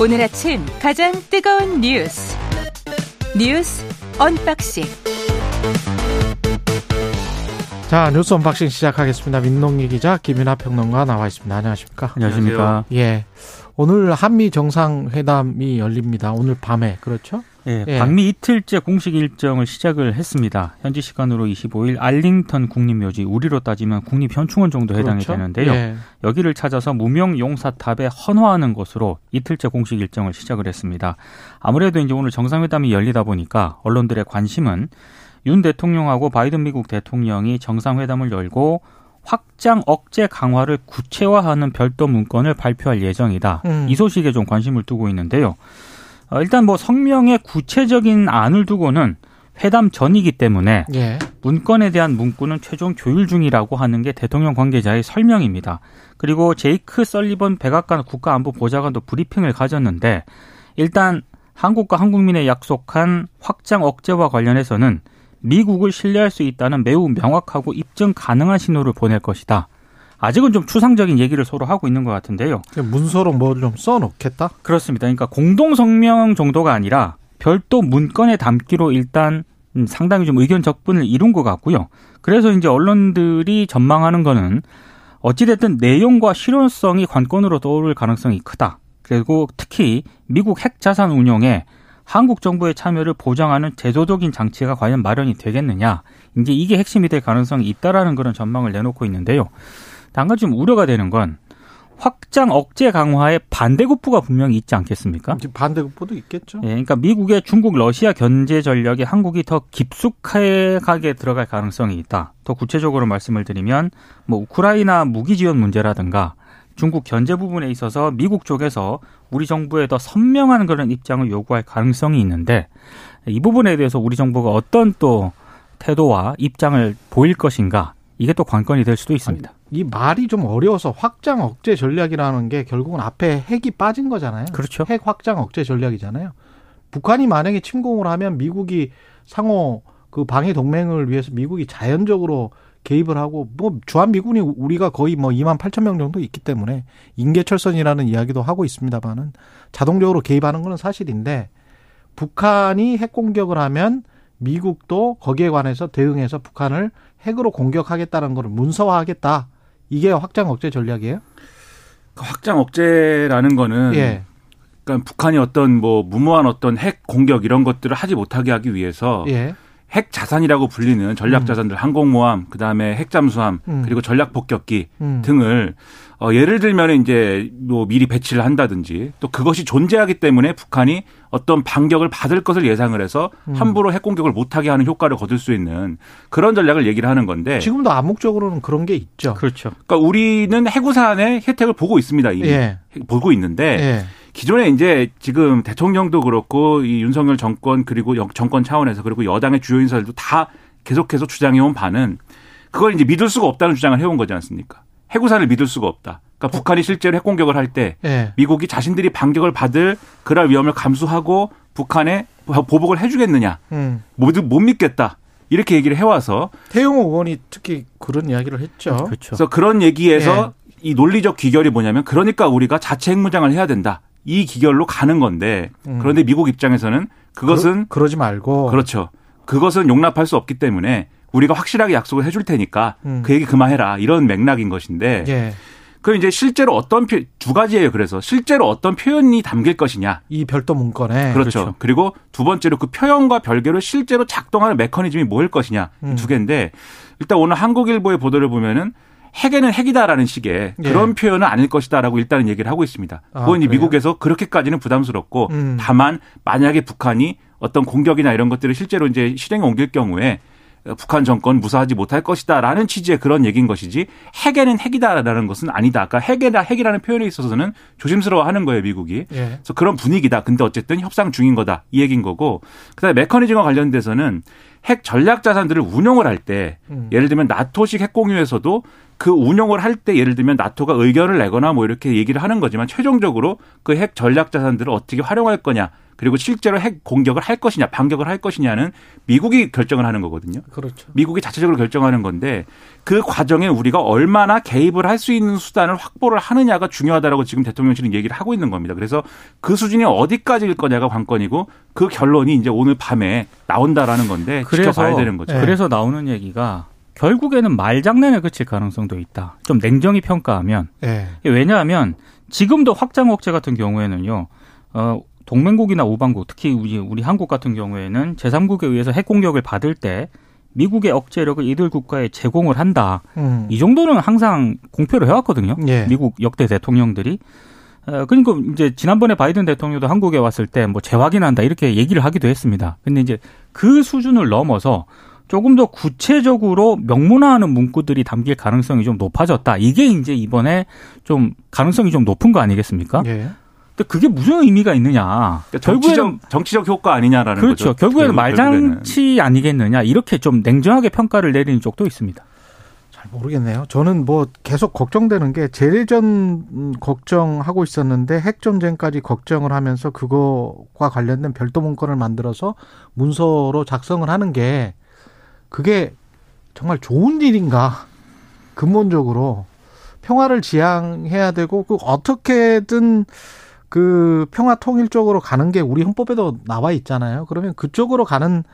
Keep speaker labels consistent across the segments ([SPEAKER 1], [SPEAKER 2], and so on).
[SPEAKER 1] 오늘 아침 가장 뜨거운 뉴스 뉴스 unboxing
[SPEAKER 2] 자 뉴스 unboxing 시작하겠습니다. 민동기 기자 김민하 평론가 나와 있습니다. 안녕하십니까?
[SPEAKER 3] 안녕하십니까?
[SPEAKER 2] 예. 오늘 한미 정상회담이 열립니다. 오늘 밤에 그렇죠?
[SPEAKER 3] 예,
[SPEAKER 2] 예.
[SPEAKER 3] 방미 이틀째 공식 일정을 시작을 했습니다. 현지 시간으로 25일 알링턴 국립묘지 우리로 따지면 국립현충원 정도 해당이
[SPEAKER 2] 그렇죠?
[SPEAKER 3] 되는데요.
[SPEAKER 2] 예.
[SPEAKER 3] 여기를 찾아서 무명 용사탑에 헌화하는 것으로 이틀째 공식 일정을 시작을 했습니다. 아무래도 이제 오늘 정상회담이 열리다 보니까 언론들의 관심은 윤 대통령하고 바이든 미국 대통령이 정상회담을 열고 확장 억제 강화를 구체화하는 별도 문건을 발표할 예정이다.
[SPEAKER 2] 음.
[SPEAKER 3] 이 소식에 좀 관심을 두고 있는데요. 어, 일단 뭐 성명의 구체적인 안을 두고는 회담 전이기 때문에
[SPEAKER 2] 예.
[SPEAKER 3] 문건에 대한 문구는 최종 조율 중이라고 하는 게 대통령 관계자의 설명입니다. 그리고 제이크 설리번 백악관 국가안보 보좌관도 브리핑을 가졌는데 일단 한국과 한국민에 약속한 확장 억제와 관련해서는 미국을 신뢰할 수 있다는 매우 명확하고 입증 가능한 신호를 보낼 것이다. 아직은 좀 추상적인 얘기를 서로 하고 있는 것 같은데요.
[SPEAKER 2] 문서로 뭐좀 써놓겠다?
[SPEAKER 3] 그렇습니다. 그러니까 공동 성명 정도가 아니라 별도 문건에 담기로 일단 음, 상당히 좀 의견 적분을 이룬 것 같고요. 그래서 이제 언론들이 전망하는 거는 어찌됐든 내용과 실효성이 관건으로 떠오를 가능성이 크다. 그리고 특히 미국 핵 자산 운용에 한국 정부의 참여를 보장하는 제도적인 장치가 과연 마련이 되겠느냐. 이제 이게 핵심이 될 가능성이 있다라는 그런 전망을 내놓고 있는데요. 한 가지 좀 우려가 되는 건 확장 억제 강화에 반대급부가 분명히 있지 않겠습니까?
[SPEAKER 2] 반대급부도 있겠죠?
[SPEAKER 3] 예, 그러니까 미국의 중국 러시아 견제 전략에 한국이 더 깊숙하게 들어갈 가능성이 있다. 더 구체적으로 말씀을 드리면 뭐 우크라이나 무기 지원 문제라든가 중국 견제 부분에 있어서 미국 쪽에서 우리 정부에 더 선명한 그런 입장을 요구할 가능성이 있는데 이 부분에 대해서 우리 정부가 어떤 또 태도와 입장을 보일 것인가 이게 또 관건이 될 수도 있습니다.
[SPEAKER 2] 이 말이 좀 어려워서 확장 억제 전략이라는 게 결국은 앞에 핵이 빠진 거잖아요.
[SPEAKER 3] 그렇죠.
[SPEAKER 2] 핵 확장 억제 전략이잖아요. 북한이 만약에 침공을 하면 미국이 상호 그 방위 동맹을 위해서 미국이 자연적으로 개입을 하고 뭐 주한 미군이 우리가 거의 뭐 2만 8천 명 정도 있기 때문에 인계철선이라는 이야기도 하고 있습니다만은 자동적으로 개입하는 거는 사실인데 북한이 핵 공격을 하면 미국도 거기에 관해서 대응해서 북한을 핵으로 공격하겠다는 거를 문서화하겠다. 이게 확장 억제 전략이에요?
[SPEAKER 4] 그 확장 억제라는 거는
[SPEAKER 2] 예.
[SPEAKER 4] 그러니까 북한이 어떤 뭐 무모한 어떤 핵 공격 이런 것들을 하지 못하게 하기 위해서
[SPEAKER 2] 예.
[SPEAKER 4] 핵 자산이라고 불리는 전략 자산들 항공모함 그다음에 핵 잠수함
[SPEAKER 2] 음.
[SPEAKER 4] 그리고 전략 폭격기
[SPEAKER 2] 음.
[SPEAKER 4] 등을 어 예를 들면 이제 뭐 미리 배치를 한다든지 또 그것이 존재하기 때문에 북한이 어떤 반격을 받을 것을 예상을 해서
[SPEAKER 2] 음.
[SPEAKER 4] 함부로 핵 공격을 못하게 하는 효과를 거둘 수 있는 그런 전략을 얘기를 하는 건데
[SPEAKER 2] 지금도 암묵적으로는 그런 게 있죠.
[SPEAKER 3] 그렇죠.
[SPEAKER 4] 그러니까 우리는 해구산의 혜택을 보고 있습니다. 이미
[SPEAKER 2] 예.
[SPEAKER 4] 보고 있는데
[SPEAKER 2] 예.
[SPEAKER 4] 기존에 이제 지금 대통령도 그렇고 이 윤석열 정권 그리고 영- 정권 차원에서 그리고 여당의 주요 인사들도 다 계속해서 주장해온 바는 그걸 이제 믿을 수가 없다는 주장을 해온 거지 않습니까? 해구산을 믿을 수가 없다. 그러니까 북한이 실제로 핵 공격을 할때
[SPEAKER 2] 예.
[SPEAKER 4] 미국이 자신들이 반격을 받을 그럴 위험을 감수하고 북한에 보복을 해주겠느냐?
[SPEAKER 2] 음.
[SPEAKER 4] 못, 못 믿겠다. 이렇게 얘기를 해와서
[SPEAKER 2] 태용호 의원이 특히 그런 이야기를 했죠.
[SPEAKER 3] 그렇죠.
[SPEAKER 4] 그래서 그런 얘기에서 이 논리적 귀결이 뭐냐면 그러니까 우리가 자체 핵무장을 해야 된다. 이 기결로 가는 건데
[SPEAKER 2] 음.
[SPEAKER 4] 그런데 미국 입장에서는 그것은
[SPEAKER 2] 그러, 지 말고
[SPEAKER 4] 그렇죠. 그것은 용납할 수 없기 때문에 우리가 확실하게 약속을 해줄 테니까
[SPEAKER 2] 음.
[SPEAKER 4] 그 얘기 그만해라 이런 맥락인 것인데
[SPEAKER 2] 예.
[SPEAKER 4] 그 이제 실제로 어떤 표, 두 가지예요. 그래서 실제로 어떤 표현이 담길 것이냐.
[SPEAKER 2] 이 별도 문건에
[SPEAKER 4] 그렇죠.
[SPEAKER 3] 그렇죠.
[SPEAKER 4] 그리고 두 번째로 그 표현과 별개로 실제로 작동하는 메커니즘이 뭐일 것이냐
[SPEAKER 2] 음.
[SPEAKER 4] 두 개인데 일단 오늘 한국일보의 보도를 보면은 핵에는 핵이다라는 식의
[SPEAKER 2] 예.
[SPEAKER 4] 그런 표현은 아닐 것이다라고 일단은 얘기를 하고 있습니다.
[SPEAKER 2] 아,
[SPEAKER 4] 그건
[SPEAKER 2] 그래요?
[SPEAKER 4] 미국에서 그렇게까지는 부담스럽고
[SPEAKER 2] 음.
[SPEAKER 4] 다만 만약에 북한이 어떤 공격이나 이런 것들을 실제로 이제 실행에 옮길 경우에 북한 정권 무사하지 못할 것이다라는 취지의 그런 얘기인 것이지 핵에는 핵이다라는 것은 아니다. 아까 핵에다 핵이라는 표현에 있어서는 조심스러워하는 거예요 미국이.
[SPEAKER 2] 예.
[SPEAKER 4] 그래서 그런 분위기다. 근데 어쨌든 협상 중인 거다. 이 얘기인 거고. 그다음에 메커니즘과 관련돼서는 핵 전략 자산들을 운용을 할때
[SPEAKER 2] 음.
[SPEAKER 4] 예를 들면 나토식 핵 공유에서도 그 운용을 할 때 예를 들면 나토가 의견을 내거나 뭐 이렇게 얘기를 하는 거지만 최종적으로 그 핵 전략 자산들을 어떻게 활용할 거냐 그리고 실제로 핵 공격을 할 것이냐, 반격을 할 것이냐는 미국이 결정을 하는 거거든요.
[SPEAKER 2] 그렇죠.
[SPEAKER 4] 미국이 자체적으로 결정하는 건데 그 과정에 우리가 얼마나 개입을 할 수 있는 수단을 확보를 하느냐가 중요하다라고 지금 대통령실은 얘기를 하고 있는 겁니다. 그래서 그 수준이 어디까지일 거냐가 관건이고 그 결론이 이제 오늘 밤에 나온다라는 건데
[SPEAKER 3] 그래서,
[SPEAKER 4] 지켜봐야 되는 거죠.
[SPEAKER 2] 네.
[SPEAKER 3] 그래서 나오는 얘기가 결국에는 말장난에 그칠 가능성도 있다. 좀 냉정히 평가하면
[SPEAKER 2] 예.
[SPEAKER 3] 왜냐하면 지금도 확장 억제 같은 경우에는요. 어, 동맹국이나 우방국, 특히 우리, 우리 한국 같은 경우에는 제3국에 의해서 핵 공격을 받을 때 미국의 억제력을 이들 국가에 제공을 한다.
[SPEAKER 2] 음.
[SPEAKER 3] 이 정도는 항상 공표를 해왔거든요.
[SPEAKER 2] 예.
[SPEAKER 3] 미국 역대 대통령들이. 어, 그러니까 이제 지난번에 바이든 대통령도 한국에 왔을 때 뭐 재확인한다 이렇게 얘기를 하기도 했습니다. 근데 이제 그 수준을 넘어서 조금 더 구체적으로 명문화하는 문구들이 담길 가능성이 좀 높아졌다. 이게 이제 이번에 좀 가능성이 좀 높은 거 아니겠습니까?
[SPEAKER 2] 예.
[SPEAKER 3] 근데 그게 무슨 의미가 있느냐.
[SPEAKER 4] 그러니까 정치적,
[SPEAKER 3] 결국에는
[SPEAKER 4] 정치적 효과 아니냐라는
[SPEAKER 3] 그렇죠.
[SPEAKER 4] 거죠.
[SPEAKER 3] 결국에는
[SPEAKER 4] 결국- 결국에는.
[SPEAKER 3] 말장치 아니겠느냐. 이렇게 좀 냉정하게 평가를 내리는 쪽도 있습니다.
[SPEAKER 2] 잘 모르겠네요. 저는 뭐 계속 걱정되는 게 재래전 음, 걱정하고 있었는데 핵 전쟁까지 걱정을 하면서 그거와 관련된 별도 문건을 만들어서 문서로 작성을 하는 게 그게 정말 좋은 일인가? 근본적으로 평화를 지향해야 되고 그 어떻게든 그 평화 통일 쪽으로 가는 게 우리 헌법에도 나와 있잖아요. 그러면 그쪽으로 가는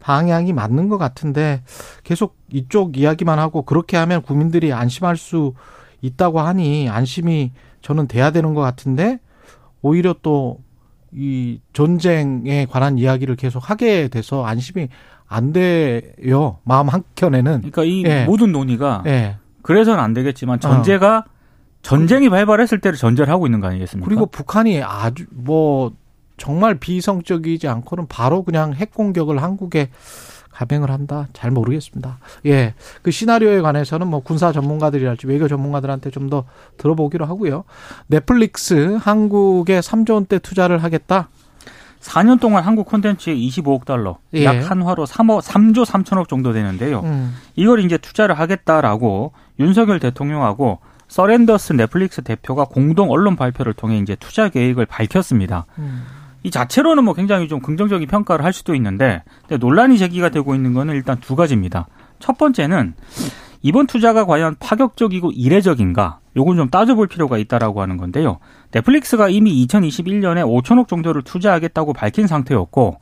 [SPEAKER 2] 방향이 맞는 것 같은데 계속 이쪽 이야기만 하고 그렇게 하면 국민들이 안심할 수 있다고 하니 안심이 저는 돼야 되는 것 같은데 오히려 또 이 전쟁에 관한 이야기를 계속 하게 돼서 안심이 안 돼요. 마음 한켠에는.
[SPEAKER 3] 그러니까 이
[SPEAKER 2] 예.
[SPEAKER 3] 모든 논의가
[SPEAKER 2] 예.
[SPEAKER 3] 그래서는 안 되겠지만 전제가 전쟁이 발발했을 때를 전제를 하고 있는 거 아니겠습니까?
[SPEAKER 2] 그리고 북한이 아주 뭐 정말 비성적이지 않고는 바로 그냥 핵 공격을 한국에 감행을 한다. 잘 모르겠습니다. 예. 그 시나리오에 관해서는 뭐 군사 전문가들이랄지 외교 전문가들한테 좀 더 들어보기로 하고요. 넷플릭스 한국에 3조 원대 투자를 하겠다.
[SPEAKER 3] 4년 동안 한국 콘텐츠에 25억 달러,
[SPEAKER 2] 예.
[SPEAKER 3] 약 한화로 3억, 3조 3천억 정도 되는데요.
[SPEAKER 2] 음.
[SPEAKER 3] 이걸 이제 투자를 하겠다라고 윤석열 대통령하고 서렌더스 넷플릭스 대표가 공동 언론 발표를 통해 이제 투자 계획을 밝혔습니다.
[SPEAKER 2] 음.
[SPEAKER 3] 이 자체로는 뭐 굉장히 좀 긍정적인 평가를 할 수도 있는데 논란이 제기가 되고 있는 거는 일단 두 가지입니다. 첫 번째는 이번 투자가 과연 파격적이고 이례적인가? 요건 좀 따져볼 필요가 있다라고 하는 건데요. 넷플릭스가 이미 2021년에 5천억 정도를 투자하겠다고 밝힌 상태였고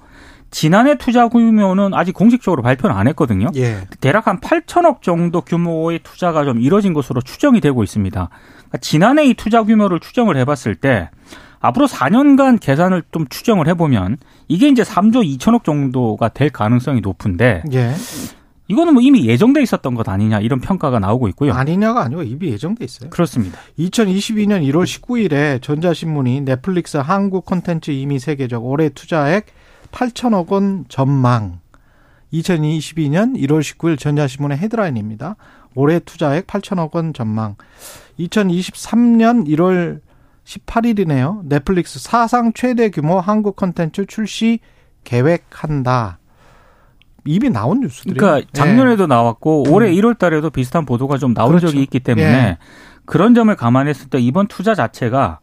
[SPEAKER 3] 지난해 투자 규모는 아직 공식적으로 발표는 안 했거든요.
[SPEAKER 2] 예.
[SPEAKER 3] 대략 한 8천억 정도 규모의 투자가 좀 이뤄진 것으로 추정이 되고 있습니다. 그러니까 지난해 이 투자 규모를 추정을 해봤을 때 앞으로 4년간 계산을 좀 추정을 해보면 이게 이제 3조 2천억 정도가 될 가능성이 높은데
[SPEAKER 2] 예.
[SPEAKER 3] 이거는 뭐 이미 예정돼 있었던 것 아니냐 이런 평가가 나오고 있고요.
[SPEAKER 2] 아니냐가 아니고 이미 예정돼 있어요.
[SPEAKER 3] 그렇습니다.
[SPEAKER 2] 2022년 1월 19일에 전자신문이 넷플릭스 한국 콘텐츠 이미 세계적 올해 투자액 8천억 원 전망. 2022년 1월 19일 전자신문의 헤드라인입니다. 올해 투자액 8천억 원 전망. 2023년 1월 18일이네요. 넷플릭스 사상 최대 규모 한국 콘텐츠 출시 계획한다. 이미 나온 뉴스들이.
[SPEAKER 3] 그러니까 작년에도 나왔고 올해 1월 달에도 비슷한 보도가 좀 나온
[SPEAKER 2] 음. 그렇죠.
[SPEAKER 3] 적이 있기 때문에
[SPEAKER 2] 예.
[SPEAKER 3] 그런 점을 감안했을 때 이번 투자 자체가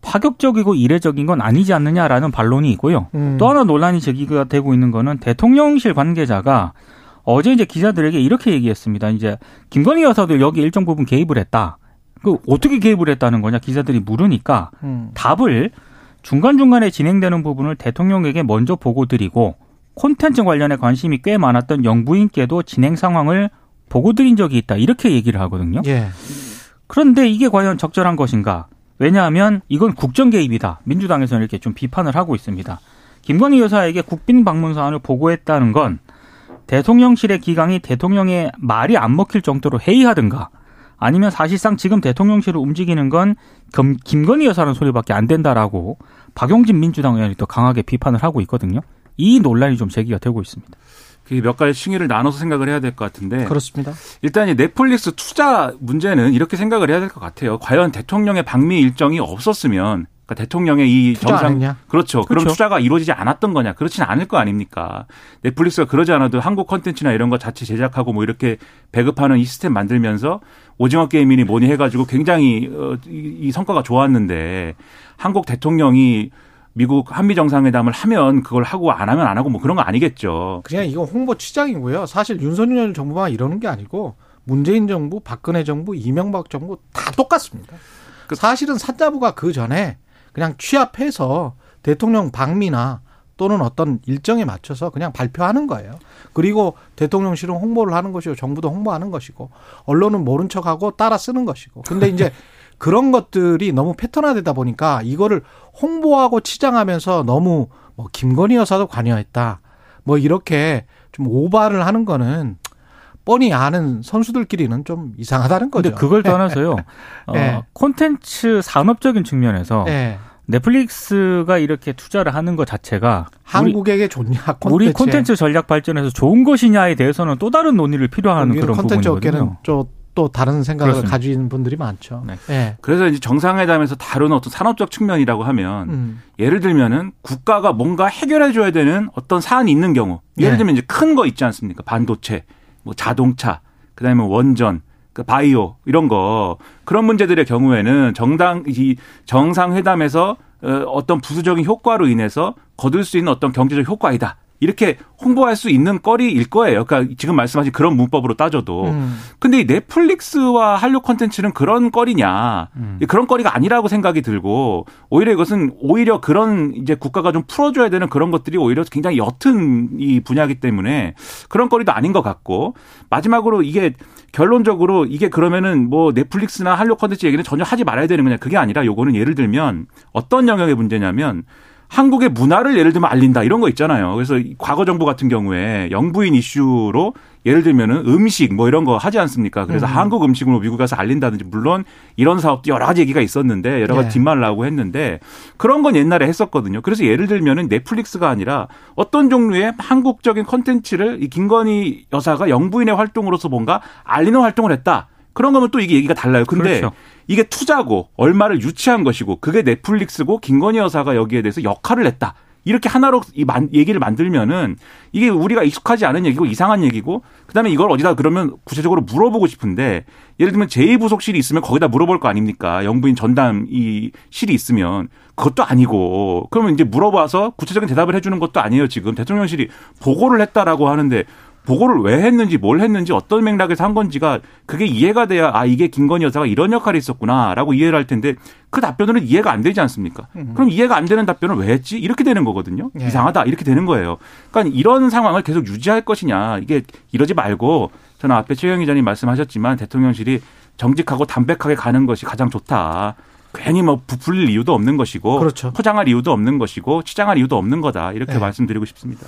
[SPEAKER 3] 파격적이고 이례적인 건 아니지 않느냐라는 반론이 있고요.
[SPEAKER 2] 음.
[SPEAKER 3] 또 하나 논란이 제기가 되고 있는 거는 대통령실 관계자가 어제 이제 기자들에게 이렇게 얘기했습니다. 이제 김건희 여사도 여기 일정 부분 개입을 했다. 그 어떻게 개입을 했다는 거냐 기자들이 물으니까
[SPEAKER 2] 음.
[SPEAKER 3] 답을 중간중간에 진행되는 부분을 대통령에게 먼저 보고 드리고 콘텐츠 관련해 관심이 꽤 많았던 영부인께도 진행 상황을 보고 드린 적이 있다. 이렇게 얘기를 하거든요.
[SPEAKER 2] 예.
[SPEAKER 3] 그런데 이게 과연 적절한 것인가? 왜냐하면 이건 국정 개입이다. 민주당에서는 이렇게 좀 비판을 하고 있습니다. 김건희 여사에게 국빈 방문 사안을 보고했다는 건 대통령실의 기강이 대통령의 말이 안 먹힐 정도로 회의하든가 아니면 사실상 지금 대통령실을 움직이는 건 김- 김건희 여사라는 소리밖에 안 된다라고 박용진 민주당 의원이 또 강하게 비판을 하고 있거든요. 이 논란이 좀 제기가 되고 있습니다.
[SPEAKER 4] 그몇 가지 층위를 나눠서 생각을 해야 될 것 같은데
[SPEAKER 2] 그렇습니다.
[SPEAKER 4] 일단 이 넷플릭스 투자 문제는 이렇게 생각을 해야 될 것 같아요. 과연 대통령의 방미 일정이 없었으면 그러니까 대통령의 이 정상
[SPEAKER 2] 했냐?
[SPEAKER 4] 그렇죠. 그럼
[SPEAKER 3] 그렇죠.
[SPEAKER 4] 투자가 이루어지지 않았던 거냐? 그렇지는 않을 거 아닙니까? 넷플릭스가 그러지 않아도 한국 컨텐츠나 이런 거 자체 제작하고 뭐 이렇게 배급하는 이 시스템 만들면서 오징어 게임이니 뭐니 해가지고 굉장히 어, 이, 이 성과가 좋았는데 한국 대통령이 미국 한미 정상회담을 하면 그걸 하고 안 하면 안 하고 뭐 그런 거 아니겠죠.
[SPEAKER 2] 그냥 이거 홍보 치장이고요. 사실 윤석열 정부만 이러는 게 아니고 문재인 정부, 박근혜 정부, 이명박 정부 다 똑같습니다.
[SPEAKER 4] 그-
[SPEAKER 2] 사실은 산자부가 그 전에 그냥 취합해서 대통령 방미나 또는 어떤 일정에 맞춰서 그냥 발표하는 거예요. 그리고 대통령실은 홍보를 하는 것이고 정부도 홍보하는 것이고 언론은 모른 척하고 따라 쓰는 것이고. 근데 이제 그런 것들이 너무 패턴화되다 보니까 이거를 홍보하고 치장하면서 너무 뭐 김건희 여사도 관여했다. 뭐 이렇게 좀 오바를 하는 거는 뻔히 아는 선수들끼리는 좀 이상하다는 거죠.
[SPEAKER 3] 근데 그걸 떠나서요. 어,
[SPEAKER 2] 네.
[SPEAKER 3] 콘텐츠 산업적인 측면에서
[SPEAKER 2] 네.
[SPEAKER 3] 넷플릭스가 이렇게 투자를 하는 것 자체가
[SPEAKER 2] 한국에게 좋냐 콘텐츠.
[SPEAKER 3] 우리 콘텐츠 전략 발전에서 좋은 것이냐에 대해서는 또 다른 논의를 필요한 그런
[SPEAKER 2] 콘텐츠 업계는
[SPEAKER 3] 부분이거든요.
[SPEAKER 2] 좀 또 다른 생각을
[SPEAKER 3] 그렇습니다.
[SPEAKER 2] 가진 분들이 많죠.
[SPEAKER 3] 네.
[SPEAKER 2] 네.
[SPEAKER 4] 그래서 이제 정상회담에서 다루는 어떤 산업적 측면이라고 하면
[SPEAKER 2] 음.
[SPEAKER 4] 예를 들면은 국가가 뭔가 해결해 줘야 되는 어떤 사안이 있는 경우 예를
[SPEAKER 2] 네.
[SPEAKER 4] 들면 이제 큰 거 있지 않습니까? 반도체, 뭐 자동차, 그다음에 원전, 그 바이오 이런 거 그런 문제들의 경우에는 정당 이 정상회담에서 어, 어떤 부수적인 효과로 인해서 거둘 수 있는 어떤 경제적 효과이다. 이렇게 홍보할 수 있는 거리일 거예요. 그러니까 지금 말씀하신 그런 문법으로 따져도.
[SPEAKER 2] 음.
[SPEAKER 4] 근데 이 넷플릭스와 한류 콘텐츠는 그런 거리냐?
[SPEAKER 3] 음.
[SPEAKER 4] 그런 거리가 아니라고 생각이 들고 오히려 이것은 오히려 그런 이제 국가가 좀 풀어줘야 되는 그런 것들이 오히려 굉장히 옅은 이 분야이기 때문에 그런 거리도 아닌 것 같고 마지막으로 이게 결론적으로 이게 그러면은 뭐 넷플릭스나 한류 콘텐츠 얘기는 전혀 하지 말아야 되는 거냐 그게 아니라 요거는 예를 들면 어떤 영역의 문제냐면 한국의 문화를 예를 들면 알린다 이런 거 있잖아요. 그래서 이 과거 정부 같은 경우에 영부인 이슈로 예를 들면은 음식 뭐 이런 거 하지 않습니까? 그래서
[SPEAKER 2] 음.
[SPEAKER 4] 한국 음식으로 미국 가서 알린다든지 물론 이런 사업도 여러 가지 얘기가 있었는데 여러 가지
[SPEAKER 2] 네.
[SPEAKER 4] 뒷말을 하고 했는데 그런 건 옛날에 했었거든요. 그래서 예를 들면은 넷플릭스가 아니라 어떤 종류의 한국적인 콘텐츠를 이 김건희 여사가 영부인의 활동으로서 뭔가 알리는 활동을 했다. 그런 거면 또 이게 얘기가 달라요. 근데
[SPEAKER 3] 그렇죠.
[SPEAKER 4] 이게 투자고 얼마를 유치한 것이고 그게 넷플릭스고 김건희 여사가 여기에 대해서 역할을 했다. 이렇게 하나로 이 만, 얘기를 만들면은 이게 우리가 익숙하지 않은 얘기고 이상한 얘기고 그다음에 이걸 어디다 그러면 구체적으로 물어보고 싶은데 예를 들면 제2부속실이 있으면 거기다 물어볼 거 아닙니까? 영부인 전담 이 실이 있으면 그것도 아니고 그러면 이제 물어봐서 구체적인 대답을 해주는 것도 아니에요. 지금 대통령실이 보고를 했다라고 하는데 보고를 왜 했는지 뭘 했는지 어떤 맥락에서 한 건지가 그게 이해가 돼야 아 이게 김건희 여사가 이런 역할이 있었구나라고 이해를 할 텐데 그 답변으로는 이해가 안 되지 않습니까? 그럼 이해가 안 되는 답변을 왜 했지? 이렇게 되는 거거든요.
[SPEAKER 2] 예.
[SPEAKER 4] 이상하다 이렇게 되는 거예요. 그러니까 이런 상황을 계속 유지할 것이냐 이게 이러지 말고 저는 앞에 최영 기자님 말씀하셨지만 대통령실이 정직하고 담백하게 가는 것이 가장 좋다. 괜히 뭐 부풀릴 이유도 없는 것이고
[SPEAKER 2] 그렇죠.
[SPEAKER 4] 포장할 이유도 없는 것이고 치장할 이유도 없는 거다 이렇게
[SPEAKER 2] 네.
[SPEAKER 4] 말씀드리고 싶습니다.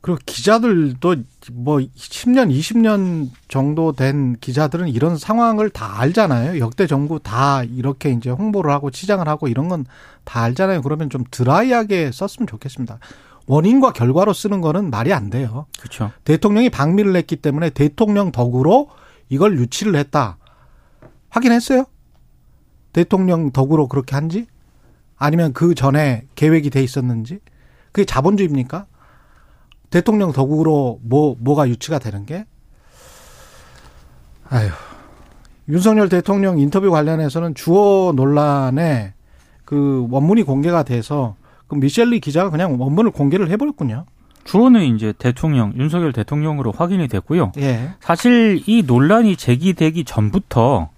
[SPEAKER 2] 그리고 기자들도 뭐 10년, 20년 정도 된 기자들은 이런 상황을 다 알잖아요. 역대 정부 다 이렇게 이제 홍보를 하고 치장을 하고 이런 건 다 알잖아요. 그러면 좀 드라이하게 썼으면 좋겠습니다. 원인과 결과로 쓰는 거는 말이 안 돼요.
[SPEAKER 3] 그렇죠.
[SPEAKER 2] 대통령이 방미를 냈기 때문에 대통령 덕으로 이걸 유치를 했다. 확인했어요? 대통령 덕으로 그렇게 한지? 아니면 그 전에 계획이 돼 있었는지? 그게 자본주의입니까? 대통령 덕으로 뭐, 뭐가 유치가 되는 게? 아유. 윤석열 대통령 인터뷰 관련해서는 주어 논란에 그 원문이 공개가 돼서 그 미셸리 기자가 그냥 원문을 공개를 해버렸군요.
[SPEAKER 3] 주어는 이제 대통령 윤석열 대통령으로 확인이 됐고요.
[SPEAKER 2] 예.
[SPEAKER 3] 사실 이 논란이 제기되기 전부터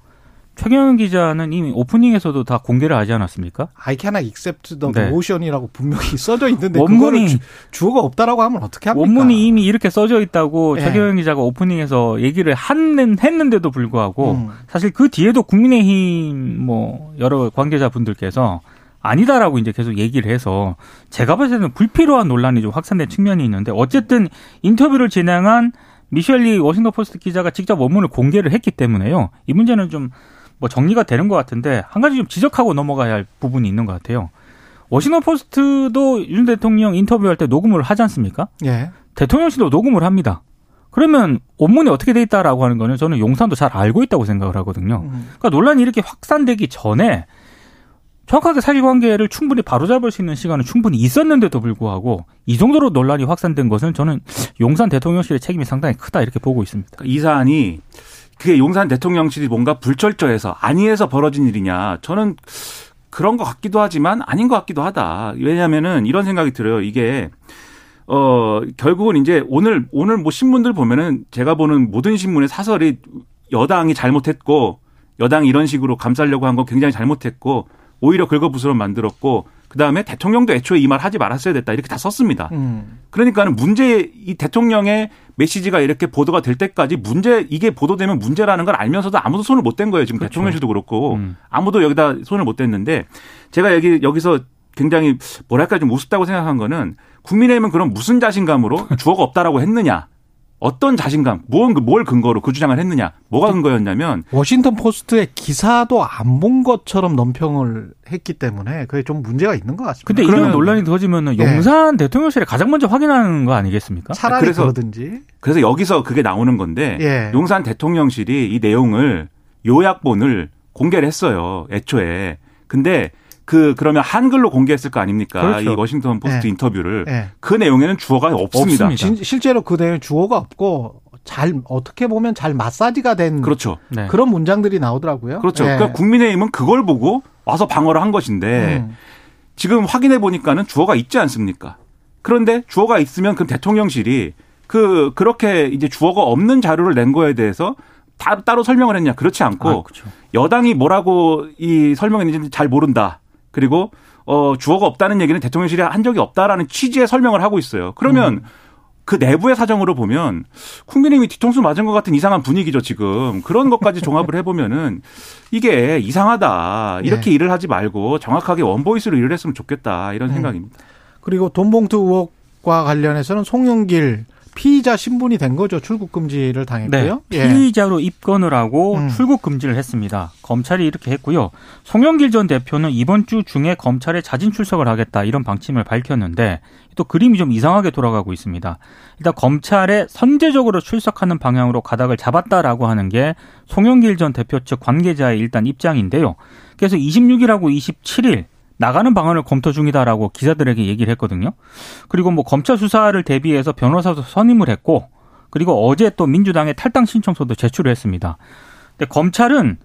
[SPEAKER 3] 최경영 기자는 이미 오프닝에서도 다 공개를 하지 않았습니까?
[SPEAKER 2] I cannot accept the
[SPEAKER 3] 네.
[SPEAKER 2] motion이라고 분명히 써져 있는데
[SPEAKER 3] 원문이-
[SPEAKER 2] 주, 주어가 없다라고 하면 어떻게 합니까?
[SPEAKER 3] 원문이 이미 이렇게 써져 있다고
[SPEAKER 2] 예.
[SPEAKER 3] 최경영 기자가 오프닝에서 얘기를 한, 했는데도 불구하고
[SPEAKER 2] 음.
[SPEAKER 3] 사실 그 뒤에도 국민의힘 뭐 여러 관계자분들께서 아니다라고 이제 계속 얘기를 해서 제가 봤을 때는 불필요한 논란이 좀 확산된 측면이 있는데 어쨌든 인터뷰를 진행한 미셸 리 워싱턴 포스트 기자가 직접 원문을 공개를 했기 때문에요. 이 문제는 좀 뭐 정리가 되는 것 같은데 한 가지 좀 지적하고 넘어가야 할 부분이 있는 것 같아요. 워싱턴 포스트도 윤 대통령 인터뷰할 때 녹음을 하지 않습니까?
[SPEAKER 2] 예.
[SPEAKER 3] 대통령실도 녹음을 합니다. 그러면 원문이 어떻게 돼 있다라고 하는 거는 저는 용산도 잘 알고 있다고 생각을 하거든요.
[SPEAKER 2] 음.
[SPEAKER 3] 그러니까 논란이 이렇게 확산되기 전에 정확하게 사실관계를 충분히 바로잡을 수 있는 시간은 충분히 있었는데도 불구하고 이 정도로 논란이 확산된 것은 저는 용산 대통령실의 책임이 상당히 크다 이렇게 보고 있습니다.
[SPEAKER 4] 그러니까 이 사안이 그게 용산 대통령실이 뭔가 불철저해서 안위해서 벌어진 일이냐 저는 그런 것 같기도 하지만 아닌 것 같기도 하다. 왜냐하면은 이런 생각이 들어요. 이게 어 결국은 이제 오늘 오늘 뭐 신문들 보면은 제가 보는 모든 신문의 사설이 여당이 잘못했고 여당이 이런 식으로 감싸려고 한 건 굉장히 잘못했고 오히려 긁어부스럼 만들었고 그다음에 대통령도 애초에 이 말 하지 말았어야 됐다 이렇게 다 썼습니다.
[SPEAKER 2] 음.
[SPEAKER 4] 그러니까는 문제 이 대통령의 메시지가 이렇게 보도가 될 때까지 문제 이게 보도되면 문제라는 걸 알면서도 아무도 손을 못 댄 거예요. 지금
[SPEAKER 3] 그렇죠.
[SPEAKER 4] 대통령실도 그렇고
[SPEAKER 3] 음.
[SPEAKER 4] 아무도 여기다 손을 못 댔는데 제가 여기 여기서 굉장히 뭐랄까 좀 우습다고 생각한 거는 국민의힘은 그럼 무슨 자신감으로 주어가 없다라고 했느냐? 어떤 자신감, 뭘, 뭘 근거로 그 주장을 했느냐? 뭐가 근거였냐면
[SPEAKER 2] 워싱턴 포스트의 기사도 안 본 것처럼 논평을 했기 때문에 그게 좀 문제가 있는 것 같습니다.
[SPEAKER 3] 근데 이런
[SPEAKER 4] 그러면-
[SPEAKER 3] 논란이 터지면은
[SPEAKER 2] 예.
[SPEAKER 3] 용산 대통령실에 가장 먼저 확인하는 거 아니겠습니까?
[SPEAKER 2] 차라리
[SPEAKER 4] 그래서-
[SPEAKER 2] 그러든지.
[SPEAKER 4] 그래서 여기서 그게 나오는 건데
[SPEAKER 2] 예.
[SPEAKER 4] 용산 대통령실이 이 내용을 요약본을 공개를 했어요. 애초에. 근데 그 그러면 한글로 공개했을 거 아닙니까?
[SPEAKER 3] 그렇죠.
[SPEAKER 4] 이 워싱턴 포스트
[SPEAKER 2] 예.
[SPEAKER 4] 인터뷰를
[SPEAKER 2] 예.
[SPEAKER 4] 그 내용에는 주어가 없습니다.
[SPEAKER 3] 없습니다.
[SPEAKER 2] 진- 실제로 그 내용 주어가 없고 잘 어떻게 보면 잘 마사지가 된
[SPEAKER 4] 그렇죠.
[SPEAKER 3] 네.
[SPEAKER 2] 그런 문장들이 나오더라고요.
[SPEAKER 4] 그렇죠.
[SPEAKER 2] 예.
[SPEAKER 4] 그러니까 국민의힘은 그걸 보고 와서 방어를 한 것인데
[SPEAKER 2] 음.
[SPEAKER 4] 지금 확인해 보니까는 주어가 있지 않습니까? 그런데 주어가 있으면 그 대통령실이 그 그렇게 이제 주어가 없는 자료를 낸 거에 대해서 다, 따로 설명을 했냐? 그렇지 않고
[SPEAKER 3] 아, 그렇죠.
[SPEAKER 4] 여당이 뭐라고 이 설명했는지 잘 모른다. 그리고 어 주어가 없다는 얘기는 대통령실이 한 적이 없다라는 취지의 설명을 하고 있어요. 그러면
[SPEAKER 2] 음.
[SPEAKER 4] 그 내부의 사정으로 보면 국민의힘이 뒤통수 맞은 것 같은 이상한 분위기죠 지금 그런 것까지 종합을 해보면은 이게 이상하다 이렇게
[SPEAKER 2] 네.
[SPEAKER 4] 일을 하지 말고 정확하게 원보이스로 일을 했으면 좋겠다 이런
[SPEAKER 2] 음.
[SPEAKER 4] 생각입니다.
[SPEAKER 2] 그리고 돈봉투 의혹과 관련해서는 송영길 피의자 신분이 된 거죠. 출국 금지를 당했고요.
[SPEAKER 3] 네.
[SPEAKER 2] 예.
[SPEAKER 3] 피의자로 입건을 하고
[SPEAKER 2] 음.
[SPEAKER 3] 출국 금지를 했습니다. 검찰이 이렇게 했고요. 송영길 전 대표는 이번 주 중에 검찰에 자진 출석을 하겠다 이런 방침을 밝혔는데 또 그림이 좀 이상하게 돌아가고 있습니다. 일단 검찰에 선제적으로 출석하는 방향으로 가닥을 잡았다라고 하는 게 송영길 전 대표 측 관계자의 일단 입장인데요. 그래서 26일하고 27일 나가는 방안을 검토 중이다라고 기자들에게 얘기를 했거든요. 그리고 뭐 검찰 수사를 대비해서 변호사도 선임을 했고 그리고 어제 또 민주당의 탈당 신청서도 제출을 했습니다. 근데 검찰은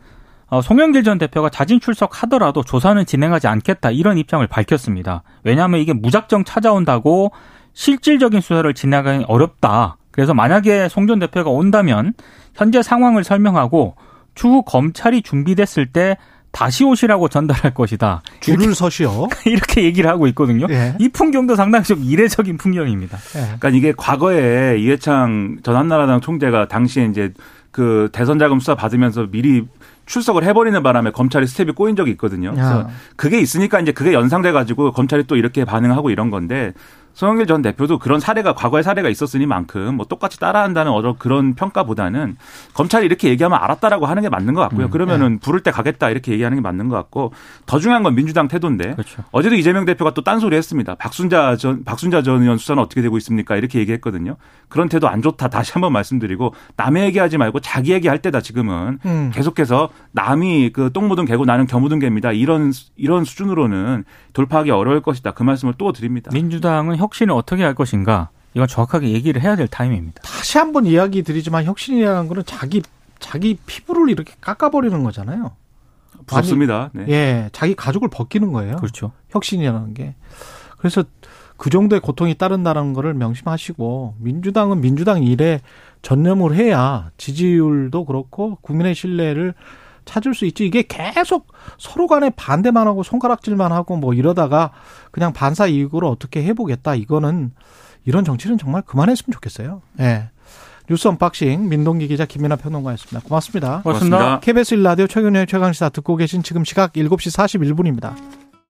[SPEAKER 3] 어, 송영길 전 대표가 자진 출석하더라도 조사는 진행하지 않겠다 이런 입장을 밝혔습니다. 왜냐하면 이게 무작정 찾아온다고 실질적인 수사를 진행하기 어렵다. 그래서 만약에 송 전 대표가 온다면 현재 상황을 설명하고 추후 검찰이 준비됐을 때 다시 오시라고 전달할 것이다.
[SPEAKER 2] 줄을 서시오.
[SPEAKER 3] 이렇게 얘기를 하고 있거든요.
[SPEAKER 2] 예.
[SPEAKER 3] 이 풍경도 상당히 좀 이례적인 풍경입니다.
[SPEAKER 2] 예.
[SPEAKER 4] 그러니까 이게 과거에 이해창 전 한나라당 총재가 당시에 이제 그 대선 자금 수사 받으면서 미리 출석을 해버리는 바람에 검찰이 스텝이 꼬인 적이 있거든요. 그래서
[SPEAKER 2] 야.
[SPEAKER 4] 그게 있으니까 이제 그게 연상돼 가지고 검찰이 또 이렇게 반응하고 이런 건데 송영길 전 대표도 그런 사례가 과거의 사례가 있었으니만큼 뭐 똑같이 따라한다는 어떤 그런 평가보다는 검찰이 이렇게 얘기하면 알았다라고 하는 게 맞는 것 같고요.
[SPEAKER 3] 음,
[SPEAKER 4] 그러면은 부를 때 가겠다 이렇게 얘기하는 게 맞는 것 같고 더 중요한 건 민주당 태도인데
[SPEAKER 3] 그렇죠.
[SPEAKER 4] 어제도 이재명 대표가 또 딴소리 했습니다. 박순자 전 박순자 전 의원 수사는 어떻게 되고 있습니까? 이렇게 얘기했거든요. 그런 태도 안 좋다 다시 한번 말씀드리고 남의 얘기하지 말고 자기 얘기할 때다 지금은
[SPEAKER 2] 음.
[SPEAKER 4] 계속해서 남이 그 똥 묻은 개고 나는 겨 묻은 개입니다. 이런 이런 수준으로는 돌파하기 어려울 것이다. 그 말씀을 또 드립니다.
[SPEAKER 3] 민주당은 혁신을 어떻게 할 것인가 이건 정확하게 얘기를 해야 될 타임입니다.
[SPEAKER 2] 다시 한번 이야기 드리지만 혁신이라는 거는 자기 자기 피부를 이렇게 깎아버리는 거잖아요.
[SPEAKER 4] 부럽습니다. 네.
[SPEAKER 2] 예, 자기 가족을 벗기는 거예요.
[SPEAKER 3] 그렇죠.
[SPEAKER 2] 혁신이라는 게. 그래서 그 정도의 고통이 따른다는 거를 명심하시고 민주당은 민주당 일에 전념을 해야 지지율도 그렇고 국민의 신뢰를 찾을 수 있지. 이게 계속 서로 간에 반대만 하고 손가락질만 하고 뭐 이러다가 그냥 반사 이익으로 어떻게 해보겠다. 이거는 이런 정치는 정말 그만했으면 좋겠어요. 예. 뉴스 unboxing 민동기 기자 김민하 평론가였습니다. 고맙습니다.
[SPEAKER 3] 고맙습니다.
[SPEAKER 4] 고맙습니다.
[SPEAKER 2] KBS 1라디오 최경영의 최강시사 듣고 계신 지금 시각 7시 41분입니다.